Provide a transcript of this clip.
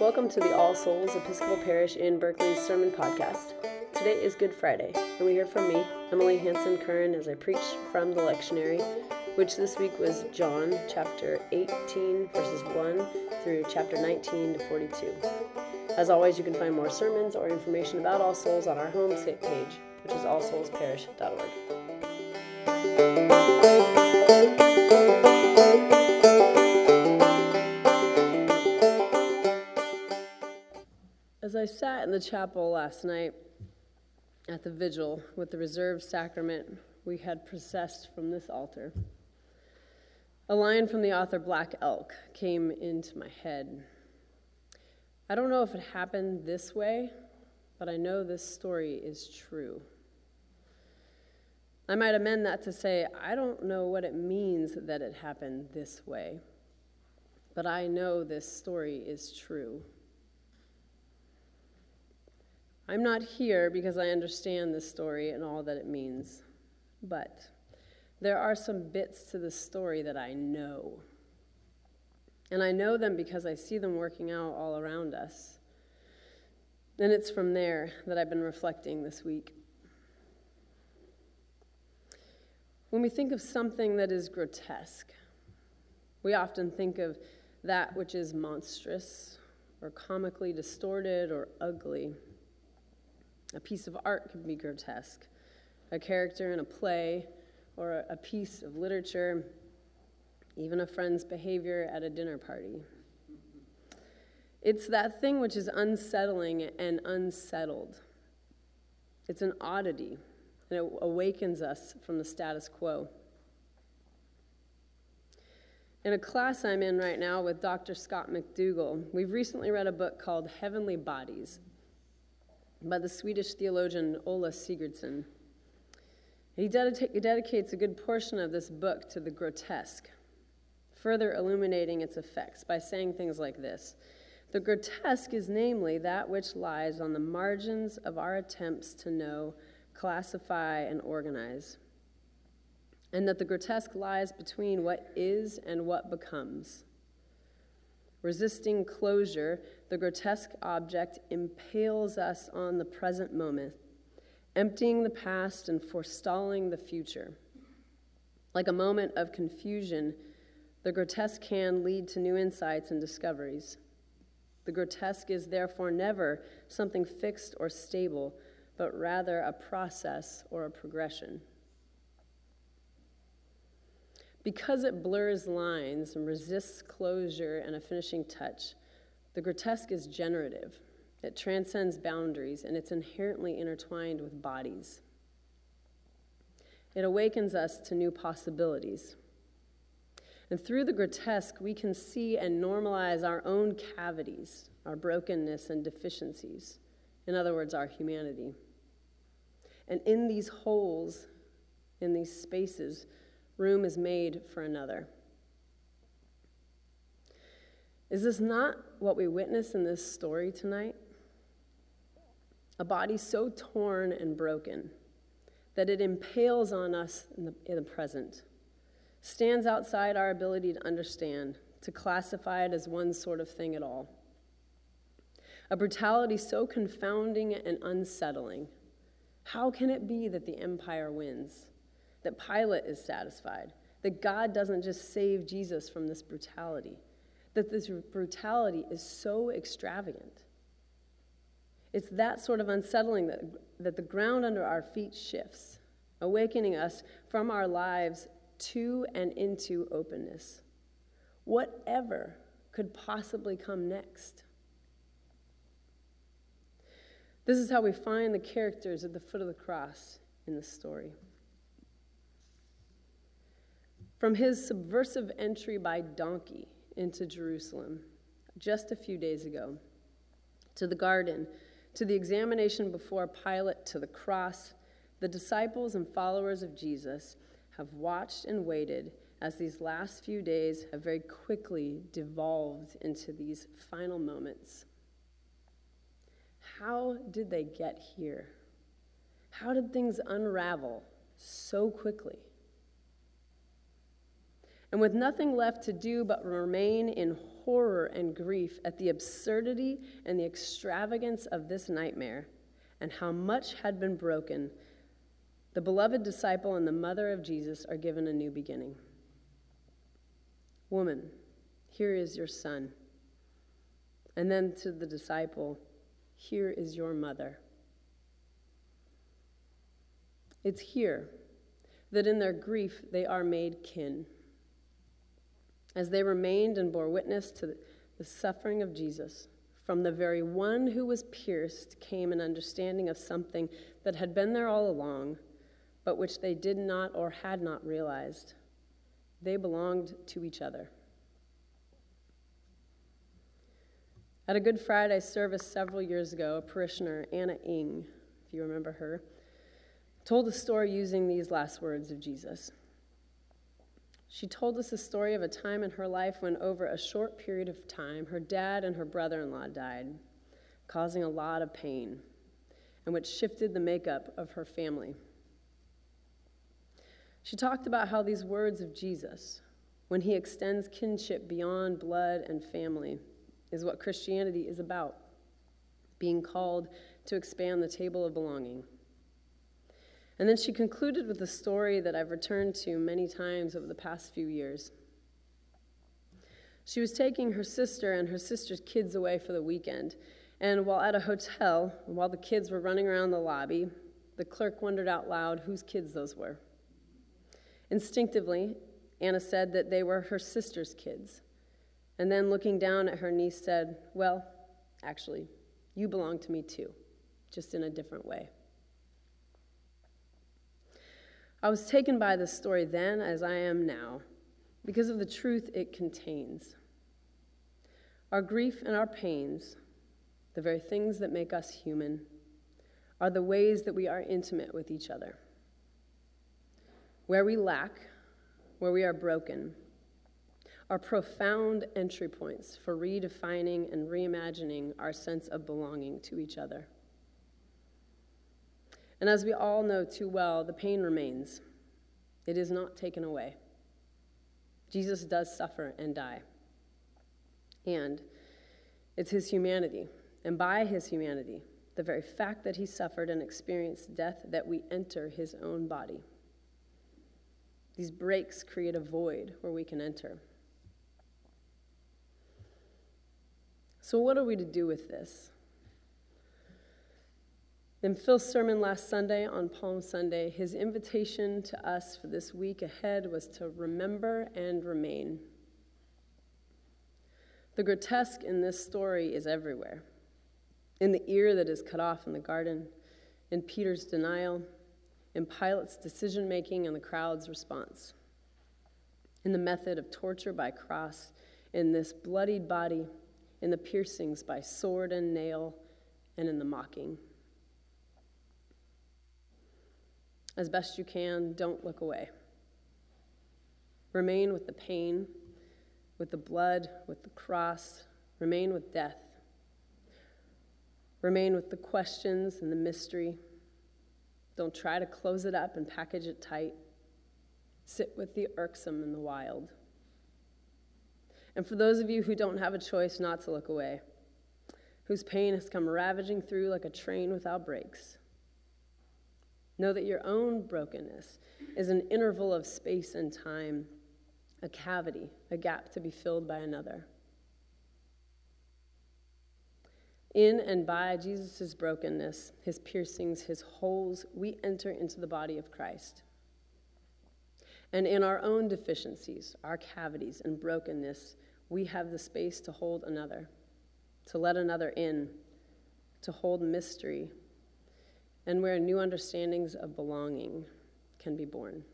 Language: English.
Welcome to the All Souls Episcopal Parish in Berkeley's Sermon Podcast. Today is Good Friday, and we hear from me, Emily Hansen Curran, as I preach from the lectionary, which this week was John chapter 18, verses 1 through chapter 19 to 42. As always, you can find more sermons or information about All Souls on our home page, which is allsoulsparish.org. sat in the chapel last night at the vigil with the reserved sacrament we had processed from this altar, a line from the author Black Elk came into my head. I don't know if it happened this way, but I know this story is true. I might amend that to say, I don't know what it means that it happened this way, but I know this story is true. I'm not here because I understand the story and all that it means, but there are some bits to the story that I know. And I know them because I see them working out all around us. And it's from there that I've been reflecting this week. When we think of something that is grotesque, we often think of that which is monstrous or comically distorted or ugly. A piece of art can be grotesque. A character in a play or a piece of literature, even a friend's behavior at a dinner party. It's that thing which is unsettling and unsettled. It's an oddity, and it awakens us from the status quo. In a class I'm in right now with Dr. Scott McDougall, we've recently read a book called Heavenly Bodies by the Swedish theologian Ola Sigurdson. He, dedica- dedicates a good portion of this book to the grotesque, further illuminating its effects by saying things like this The grotesque is namely that which lies on the margins of our attempts to know, classify, and organize, and that the grotesque lies between what is and what becomes. Resisting closure, the grotesque object impales us on the present moment, emptying the past and forestalling the future. Like a moment of confusion, the grotesque can lead to new insights and discoveries. The grotesque is therefore never something fixed or stable, but rather a process or a progression. Because it blurs lines and resists closure and a finishing touch, the grotesque is generative. It transcends boundaries and it's inherently intertwined with bodies. It awakens us to new possibilities. And through the grotesque, we can see and normalize our own cavities, our brokenness and deficiencies. In other words, our humanity. And in these holes, in these spaces, room is made for another. Is this not what we witness in this story tonight? A body so torn and broken that it impales on us in the, in the present, stands outside our ability to understand, to classify it as one sort of thing at all. A brutality so confounding and unsettling. How can it be that the empire wins? That Pilate is satisfied, that God doesn't just save Jesus from this brutality, that this brutality is so extravagant. It's that sort of unsettling that, that the ground under our feet shifts, awakening us from our lives to and into openness. Whatever could possibly come next? This is how we find the characters at the foot of the cross in the story. From his subversive entry by donkey into Jerusalem just a few days ago, to the garden, to the examination before Pilate, to the cross, the disciples and followers of Jesus have watched and waited as these last few days have very quickly devolved into these final moments. How did they get here? How did things unravel so quickly? And with nothing left to do but remain in horror and grief at the absurdity and the extravagance of this nightmare and how much had been broken, the beloved disciple and the mother of Jesus are given a new beginning. Woman, here is your son. And then to the disciple, here is your mother. It's here that in their grief they are made kin. As they remained and bore witness to the suffering of Jesus, from the very one who was pierced came an understanding of something that had been there all along, but which they did not or had not realized. They belonged to each other. At a Good Friday service several years ago, a parishioner, Anna Ing, if you remember her, told a story using these last words of Jesus. She told us a story of a time in her life when, over a short period of time, her dad and her brother in law died, causing a lot of pain, and which shifted the makeup of her family. She talked about how these words of Jesus, when he extends kinship beyond blood and family, is what Christianity is about being called to expand the table of belonging. And then she concluded with a story that I've returned to many times over the past few years. She was taking her sister and her sister's kids away for the weekend. And while at a hotel, while the kids were running around the lobby, the clerk wondered out loud whose kids those were. Instinctively, Anna said that they were her sister's kids. And then looking down at her niece, said, Well, actually, you belong to me too, just in a different way. I was taken by this story then as I am now because of the truth it contains. Our grief and our pains, the very things that make us human, are the ways that we are intimate with each other. Where we lack, where we are broken, are profound entry points for redefining and reimagining our sense of belonging to each other. And as we all know too well, the pain remains, it is not taken away. Jesus does suffer and die. And it's his humanity, and by his humanity, the very fact that he suffered and experienced death, that we enter his own body. These breaks create a void where we can enter. So, what are we to do with this? In Phil's sermon last Sunday on Palm Sunday, his invitation to us for this week ahead was to remember and remain. The grotesque in this story is everywhere in the ear that is cut off in the garden, in Peter's denial, in Pilate's decision making and the crowd's response, in the method of torture by cross, in this bloodied body, in the piercings by sword and nail, and in the mocking. As best you can, don't look away. Remain with the pain, with the blood, with the cross. Remain with death. Remain with the questions and the mystery. Don't try to close it up and package it tight. Sit with the irksome and the wild. And for those of you who don't have a choice not to look away, whose pain has come ravaging through like a train without brakes, Know that your own brokenness is an interval of space and time, a cavity, a gap to be filled by another. In and by Jesus' brokenness, his piercings, his holes, we enter into the body of Christ. And in our own deficiencies, our cavities and brokenness, we have the space to hold another, to let another in, to hold mystery and where new understandings of belonging can be born.